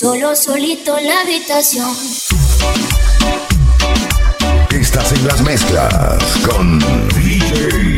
Solo solito en la habitación. Estás en las mezclas con DJ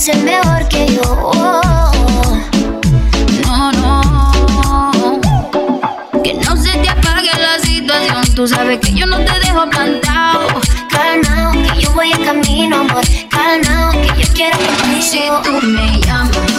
Nadie te lo hace mejor que yo. No, no. Que no se te apague la situación. Tú sabes que yo no te dejo plantado. Calma, que yo voy en camino, amor. Calma, que yo quiero contigo. Si tú me llamas,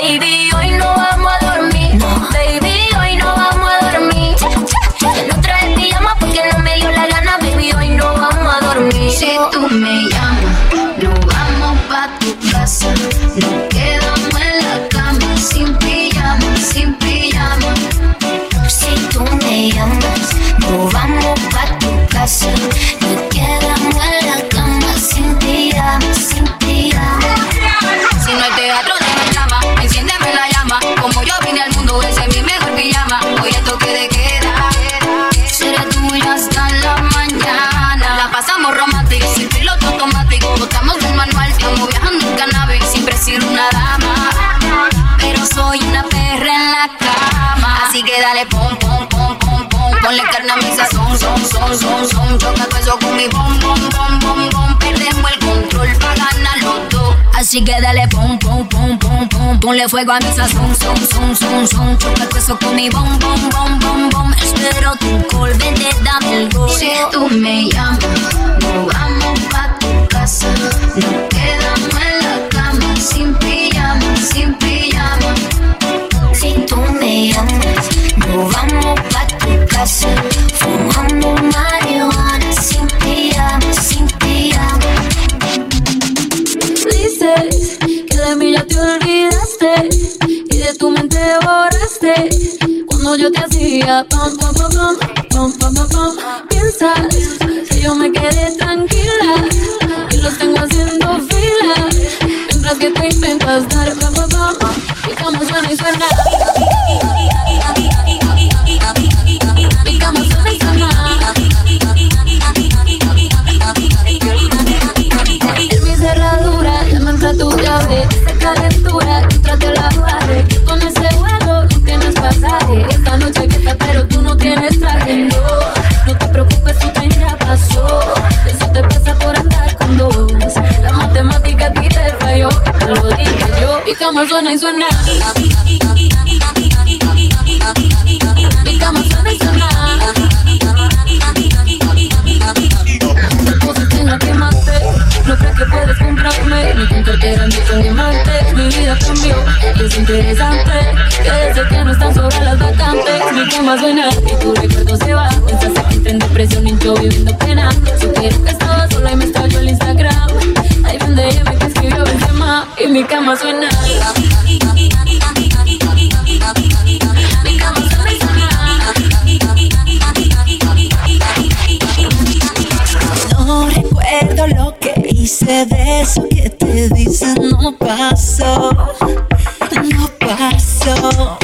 Baby, hoy no que dale pom, pom, pom, pom, pom. Ponle carne a mi sazón, son, son, son, son. Choca todo eso con mi bom, bom, bom, bom, bom. Perdemos el control para ganar los. Así que dale pum, pum, pum, pum, pum. Ponle fuego a mi sazón, son, son, son, son. Choca todo eso con mi bom, bom, bom, bom, bom. Espero tu call, vente, dame el go. Si tú me llamas, nos vamos pa' tu casa. Nos Vamos pa' tu casa, fumando marihuana sin pijama, sin pijama. Dices que de mí ya te olvidaste y de tu mente borraste cuando yo te hacía pam, pam, pam, pam, pam, pam. Piensas que yo me quedé tranquila y los tengo haciendo fila mientras que te intentas dar pam, pam. Y. como suena y suena. Y como suena y suena. Mi vida cambió. Y es interesante Que desde que no están sobre las vacantes. Mi cama suena y tu recuerdo se va. Entré en depresión y yo viviendo pena. Supiera que estaba sola y me estalló el Instagram. Ahí donde me Benzema Y mi cama suena No recuerdo lo que hice de eso que te dices no pasó, no pasó.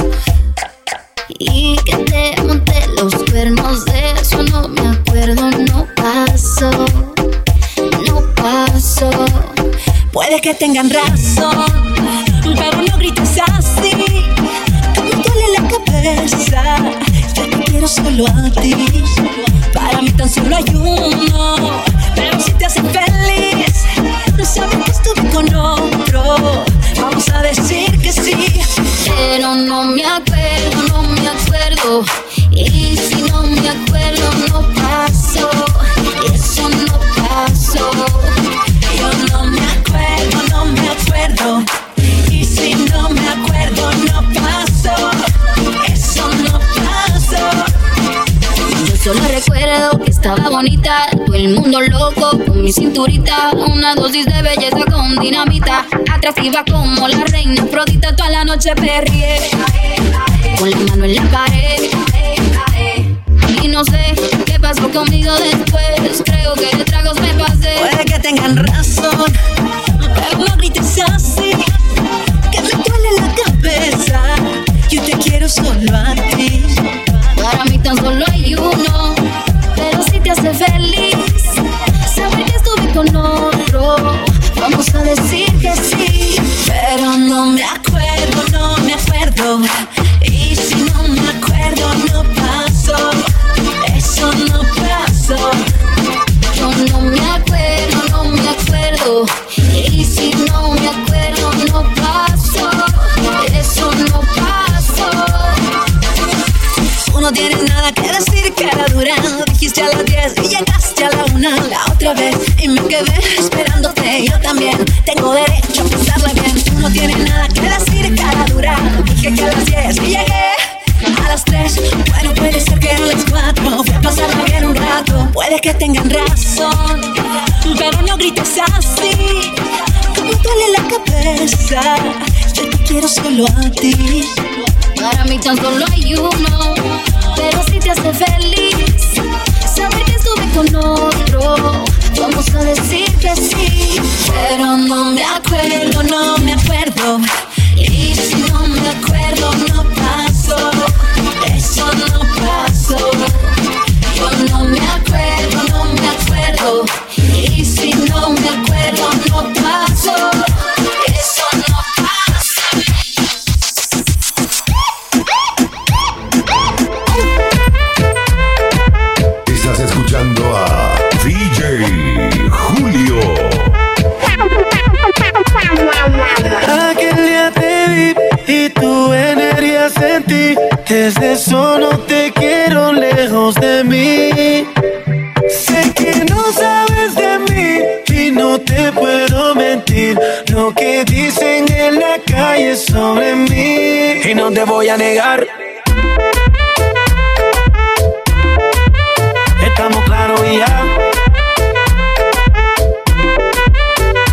Y que te monté los cuernos de eso no me acuerdo, no pasó, no pasó. Puede que tengan razón, pero no grites así. Me duele la cabeza. Yo te quiero solo a ti. Para mí tan solo hay uno. Pero si te hace feliz, no sabes que estuve con otro. Vamos a decir que sí. Pero no me acuerdo acuerdo. Y si no me acuerdo, no paso. Eso no pasó. Todo el mundo loco con mi cinturita, una dosis de belleza con dinamita, atractiva como la reina Afrodita, toda la noche perrié, con la mano en la pared. Y no sé qué pasó conmigo después, creo que de tragos me pasé. Puede que tengan razón, pero no grites así, que me duele la cabeza. Yo te quiero solo a ti. Para mí tan solo hay uno, hace feliz, Puede que tengan razón Pero no grites así Como duele la cabeza Yo te quiero solo a ti Para mí tan solo hay uno, pero si te hace feliz, saber que estuve con otro, vamos a decir que sí. Pero no me acuerdo, no me acuerdo. Y si no me acuerdo, no pasó. Eso no pasó. Yo no me acuerdo, no me acuerdo, Y si no me acuerdo, no pasó. eso no pasa. Estás escuchando a DJ Julio. Aquel día te vi y tu energía sentí. Desde eso no te quiero lejos de mí. Sé que no sabes de mí y no te puedo mentir. Lo que dicen en la calle sobre mí. Y no te voy a negar. Estamos claros y ya.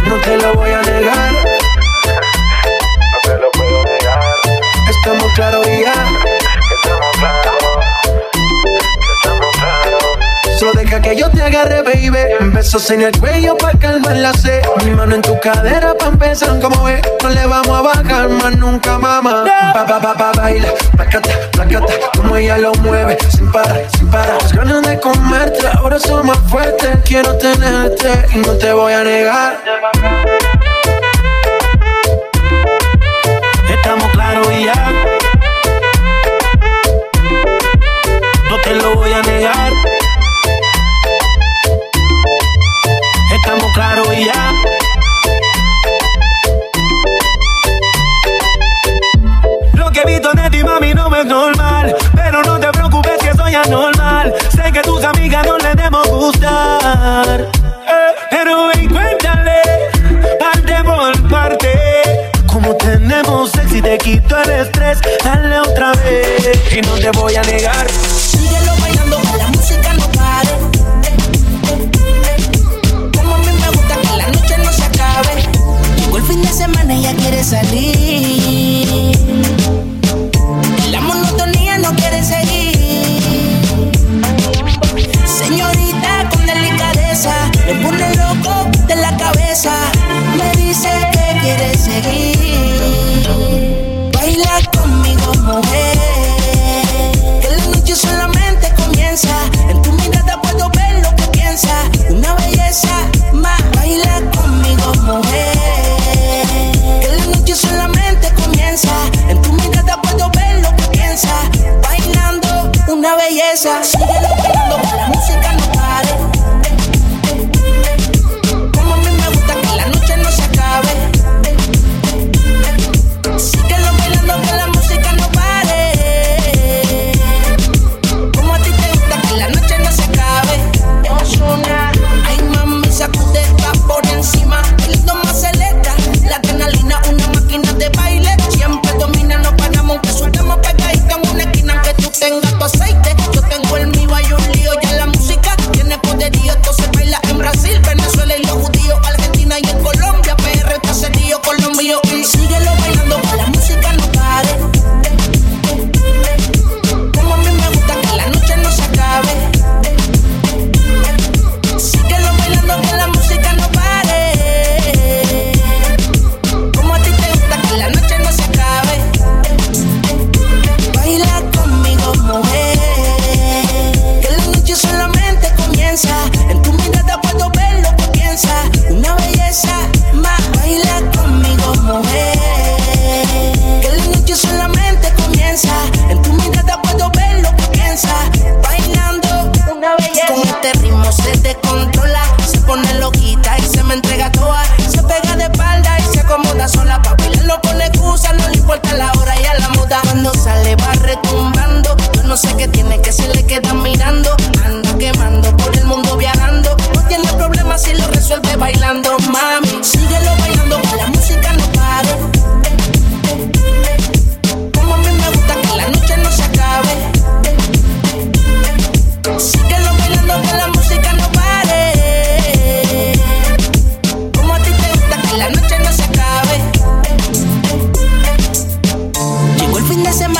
No te lo voy a negar. No te lo puedo negar. Estamos claros y ya. Que yo te agarre, baby. Besos en el cuello pa' calmar la sed. Mi mano en tu cadera pa' empezar, como ves. No le vamos a bajar más nunca, mamá. Pa, pa, pa, pa, baila. Placata, placata. Como ella lo mueve. Sin parar, sin parar. Las ganas de comerte. Ahora son más fuertes. Quiero tenerte y no te voy a negar. Estamos claros y ya. No te lo voy a negar. Normal.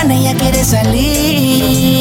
Ella quiere salir.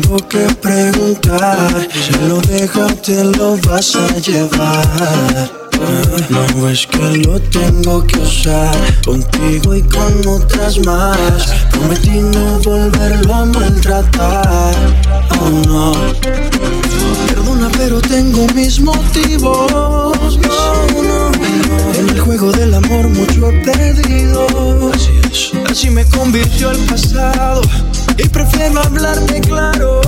Tengo que preguntar. Si lo dejas te lo vas a llevar. No ves que lo tengo que usar Contigo y con otras más. Prometí no volverlo a maltratar. Oh no Perdona pero tengo mis motivos. No, no, no. En el juego del amor mucho he perdido. Así es. Así me convirtió el pasado. Y prefiero hablarte claro.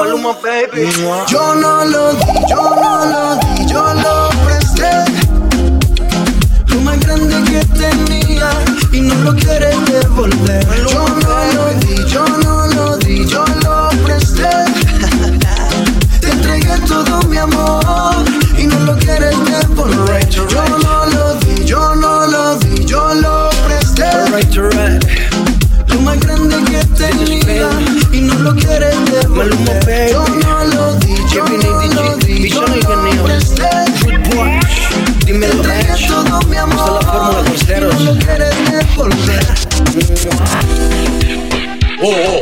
Maluma, baby. Yo no lo di, yo no lo di, yo lo presté. Lo más grande que tenía Y no lo quieres devolver. Yo no lo di, yo no lo di, yo lo presté todo mi amor y no lo quieres devolver. Yo no lo di, yo no lo di, yo lo presté. Lo más grande que tenía y no lo quieres devolver. Yo no lo di, yo no lo di, yo lo presté. Entregué todo mi amor la fórmula y cruceros. no lo quieres devolver. Oh. Oh,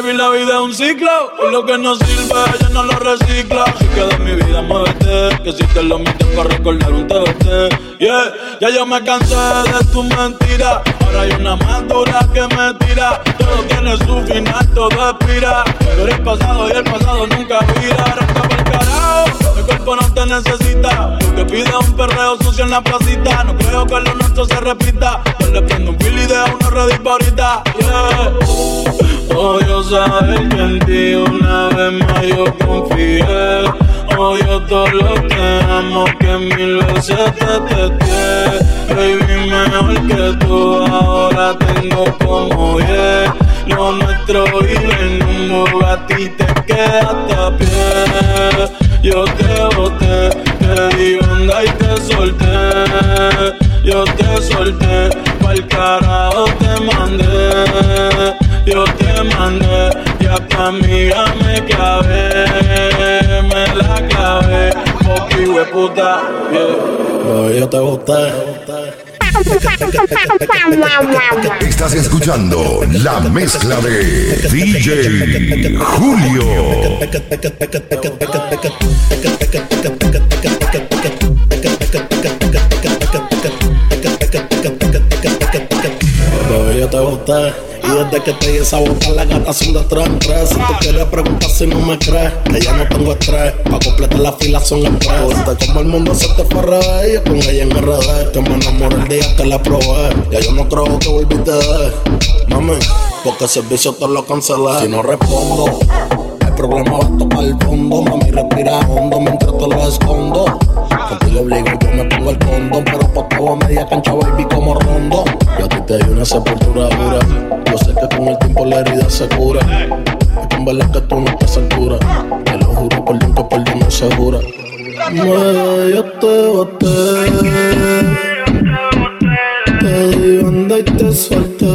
Baby, la vida es un ciclo. Y lo que no sirve, ella no lo recicla. Así que de mi vida muévete. Que si te lo tengo a recordar un TBT. Yeah, ya yo me cansé de tu mentira. Ahora hay una más que me tira. Todo tiene su final, todo expira. Pero el pasado y el pasado nunca vira. Arranca pa'l carajo. Cuerpo no te necesita. Lo que pide es un perreo sucio en la placita. No creo que lo nuestro se repita. Yo le prendo un fil y uno ready pa' ahorita. Yeah. Odio saber que en ti una vez más yo confié. Odio todo lo que amo que mil veces te testé. Baby, mejor que tú ahora tengo como yeah. Lo nuestro vive en un Bugatti te quedaste a pie. Yo te boté, te di onda y te solté. Yo te solté, pa'l carajo te mandé. Yo te mandé, ya tu amiga me clavé, me la clavé, popi hueputa, yeah. yo te gusté. Estás escuchando la mezcla de DJ Julio. Y desde que te di esa boca, la gata son de tres en tres. Si tú quieres preguntar si no me crees, que ya no tengo estrés. Pa' completar la fila son en tres. Viste como el mundo se te fue al. Yo con ella en RD, que me enamoré el día que la probé. Ya yo no creo que volviste de Mami, porque el servicio te lo cancelé. Si no respondo, el problema va a tocar el fondo. Mami, respira hondo mientras te lo escondo. Contigo obligo, yo me pongo el condón, pero por a media cancha, baby, como rondo. Y a ti te di una sepultura dura. Yo sé que con el tiempo la herida se cura. en verdad que tú no estás segura. Te lo juro por dentro, por dentro no se jura. yo te boté. Te di banda y te solté.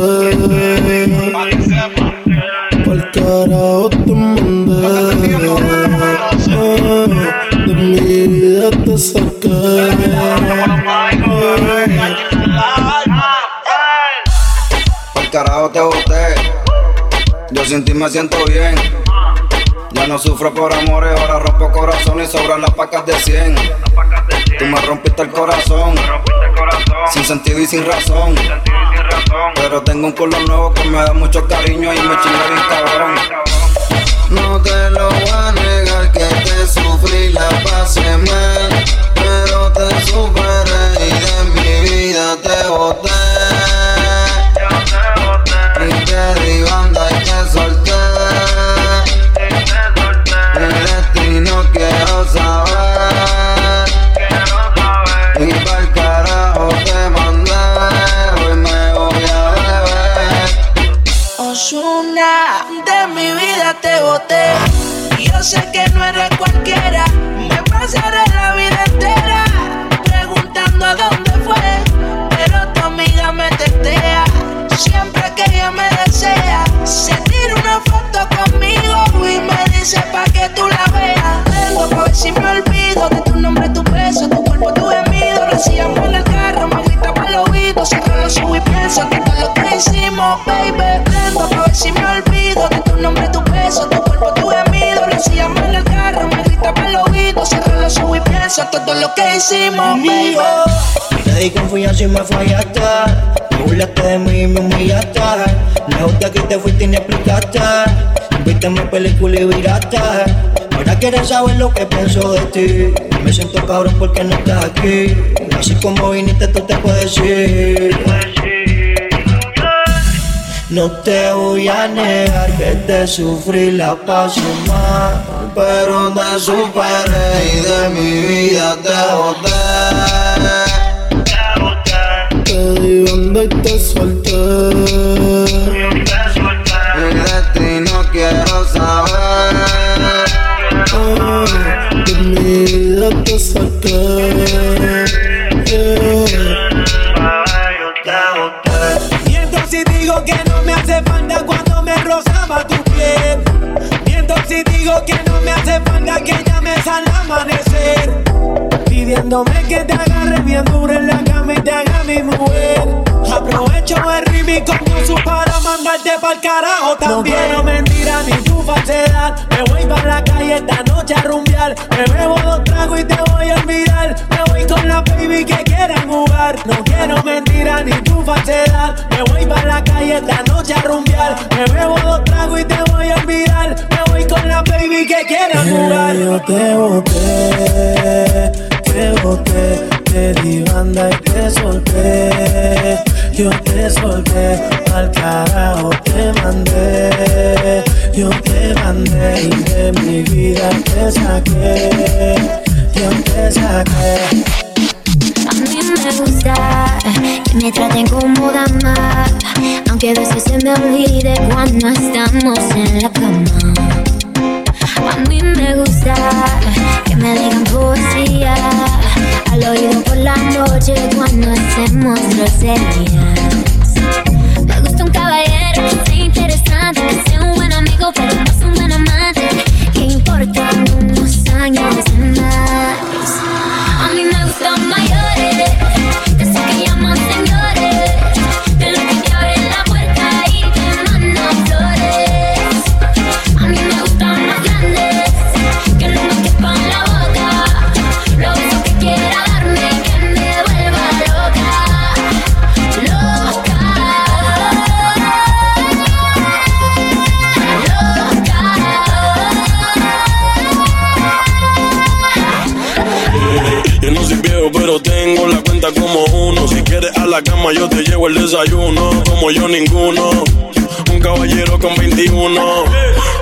Por carajo te boté. Yo sin ti me siento bien. Ya no sufro por amores, ahora rompo corazones sobran las pacas de 100. Tú me rompiste el corazón, sin sentido y sin razón. Pero tengo un color nuevo que me da mucho cariño y me chinga bien cabrón. No te lo voy sufrí, la pasé mal. Pero te superé hacíamos en el carro, me grita para el oído. Siempre lo subo y pienso en todo lo que hicimos, baby. Tengo pa' ver si me olvido de tu nombre, tu beso, tu cuerpo, tu gemido. Lo hacíamos en el carro, me grita para el oído. Siempre lo subo y pienso en todo lo que hicimos, baby. Te di confianza y me fallaste. Burlaste de mí y me humillaste. Lejos de aquí te fuiste y ni explicaste. Viste mi película y viraste. Ahora quieres saber lo que pienso de ti. Me siento cabrón porque no estás aquí. Así como viniste, tú te puedes ir. No te voy a negar que te sufrí la paso mal. Pero te superé y de mi vida te boté. Te di y te solté. Digo que no me hace falta que llames al amanecer. Pidiéndome que te agarre bien duro en la cama y te haga mi mujer. Aprovecho el ritmo como su para mandarte pa'l carajo también. No quiero mentira ni tu falsedad. Me voy para la calle esta noche a rumbear. Me bebo dos tragos y te voy a olvidar. Me voy con la baby que quieran jugar. No quiero mentira ni tu falsedad. Me voy para la calle esta noche a rumbear. Me bebo dos tragos y te voy a olvidar. Me voy con la baby que quieran jugar. Yo te boté, te boté, te di banda y te solté. Yo te solté, al carajo te mandé. Yo te mandé y de mi vida te saqué. Yo te saqué. Me gusta que me traten como dama, aunque a veces se me olvide cuando estamos en la cama. A mí me gusta que me pero tengo la cuenta como uno. Si quieres a la cama, yo te llevo el desayuno. Como yo, ninguno. Un caballero con 21.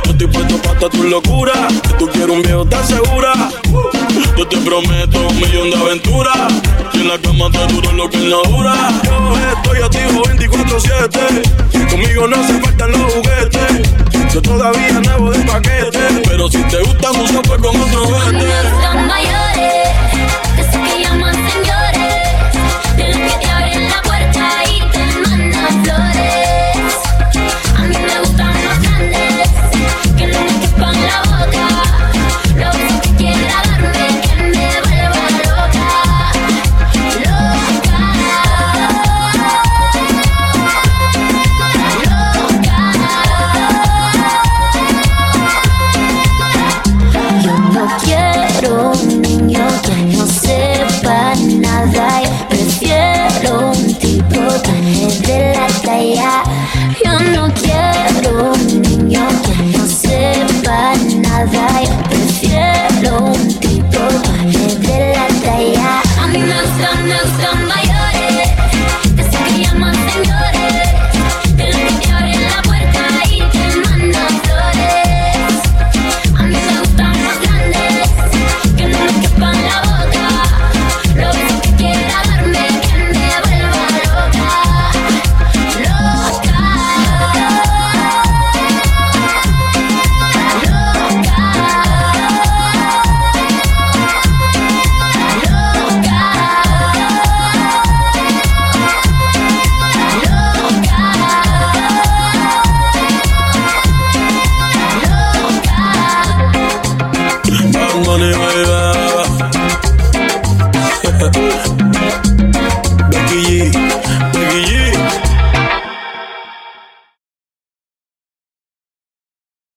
Yo estoy puesto para tu locura. Si tú quieres un viejo, ¿estás segura? Yo te prometo un millón de aventuras. Y en la cama te duro lo que no dura. Yo estoy activo 24-7. Conmigo no se faltan los juguetes. Yo todavía nuevo de paquete. Pero si te gustan, uso pues con otro vete.